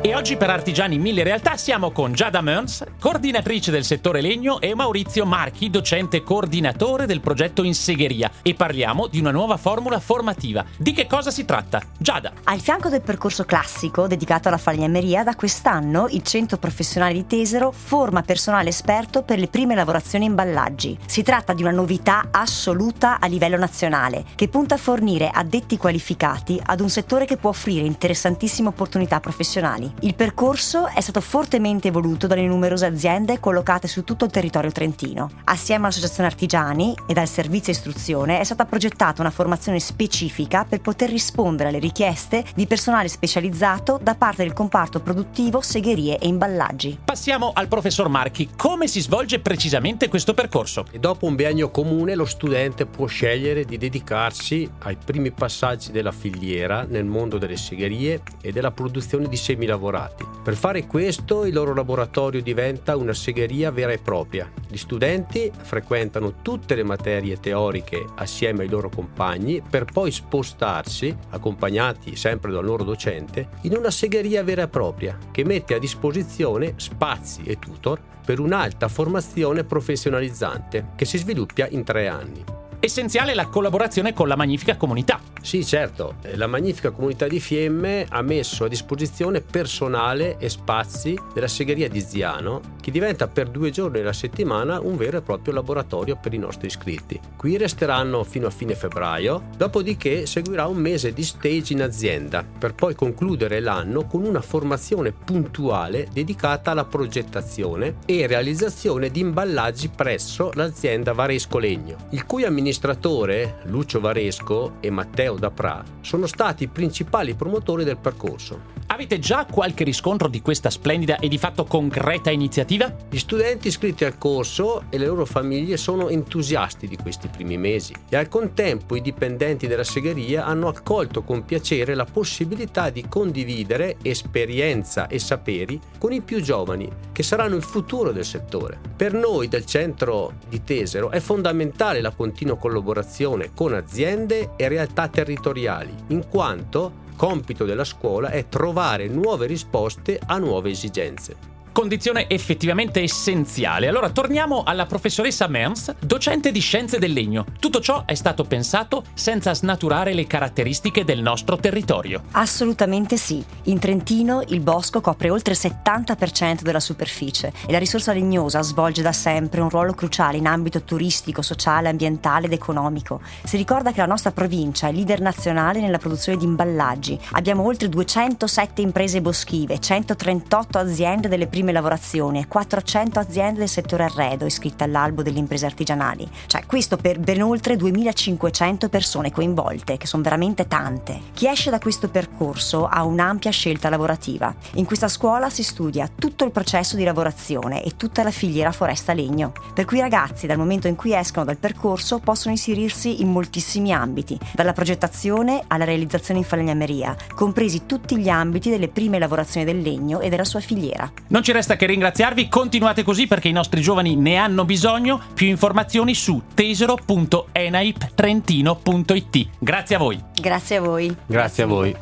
E oggi per Artigiani Mille Realtà siamo con Giada Mearns, coordinatrice del settore legno, e Maurizio Marchi, docente coordinatore del progetto in segheria. E parliamo di una nuova formula formativa. Di che cosa si tratta? Giada. Al fianco del percorso classico dedicato alla falegnameria, da quest'anno il Centro Professionale di Tesero forma personale esperto per le prime lavorazioni imballaggi. Si tratta di una novità assoluta a livello nazionale, che punta a fornire addetti qualificati ad un settore che può offrire interessantissime opportunità professionali. Il percorso è stato fortemente voluto dalle numerose aziende collocate su tutto il territorio trentino. Assieme all'Associazione Artigiani e dal Servizio Istruzione è stata progettata una formazione specifica per poter rispondere alle richieste di personale specializzato da parte del comparto produttivo segherie e imballaggi. Passiamo al professor Marchi. Come si svolge precisamente questo percorso? E dopo un biennio comune lo studente può scegliere di dedicarsi ai primi passaggi della filiera nel mondo delle segherie e della produzione di semilavorati lavorati. Per fare questo il loro laboratorio diventa una segheria vera e propria. Gli studenti frequentano tutte le materie teoriche assieme ai loro compagni per poi spostarsi, accompagnati sempre dal loro docente, in una segheria vera e propria che mette a disposizione spazi e tutor per un'alta formazione professionalizzante che si sviluppa in tre anni. Essenziale la collaborazione con la magnifica comunità. Sì, certo, la magnifica comunità di Fiemme ha messo a disposizione personale e spazi della segheria di Ziano, che diventa per due giorni alla settimana un vero e proprio laboratorio per i nostri iscritti. Qui resteranno fino a fine febbraio, dopodiché seguirà un mese di stage in azienda, per poi concludere l'anno con una formazione puntuale dedicata alla progettazione e realizzazione di imballaggi presso l'azienda Varesco Legno, il cui amministratore amministratore, Lucio Varesco e Matteo Dapra, sono stati i principali promotori del percorso. Avete già qualche riscontro di questa splendida e di fatto concreta iniziativa? Gli studenti iscritti al corso e le loro famiglie sono entusiasti di questi primi mesi e al contempo i dipendenti della segheria hanno accolto con piacere la possibilità di condividere esperienza e saperi con i più giovani, che saranno il futuro del settore. Per noi del centro di Tesero è fondamentale la continua collaborazione con aziende e realtà territoriali, in quanto compito della scuola è trovare nuove risposte a nuove esigenze condizione effettivamente essenziale. Allora torniamo alla professoressa Merns, docente di scienze del legno. Tutto ciò è stato pensato senza snaturare le caratteristiche del nostro territorio. Assolutamente sì. In Trentino il bosco copre oltre il 70% della superficie e la risorsa legnosa svolge da sempre un ruolo cruciale in ambito turistico, sociale, ambientale ed economico. Si ricorda che la nostra provincia è leader nazionale nella produzione di imballaggi. Abbiamo oltre 207 imprese boschive, 138 aziende delle prime prime lavorazioni e 400 aziende del settore arredo iscritte all'albo delle imprese artigianali. Cioè, questo per ben oltre 2500 persone coinvolte, che sono veramente tante. Chi esce da questo percorso ha un'ampia scelta lavorativa. In questa scuola si studia tutto il processo di lavorazione e tutta la filiera foresta-legno. Per cui i ragazzi, dal momento in cui escono dal percorso, possono inserirsi in moltissimi ambiti, dalla progettazione alla realizzazione in falegnameria, compresi tutti gli ambiti delle prime lavorazioni del legno e della sua filiera. Non ci resta che ringraziarvi, continuate così perché i nostri giovani ne hanno bisogno. Più informazioni su tesero.enaiptrentino.it. Grazie a voi. Grazie a voi. Grazie a voi.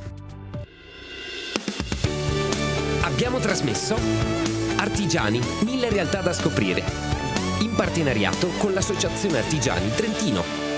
Abbiamo trasmesso Artigiani, mille realtà da scoprire. In partenariato con l'Associazione Artigiani Trentino.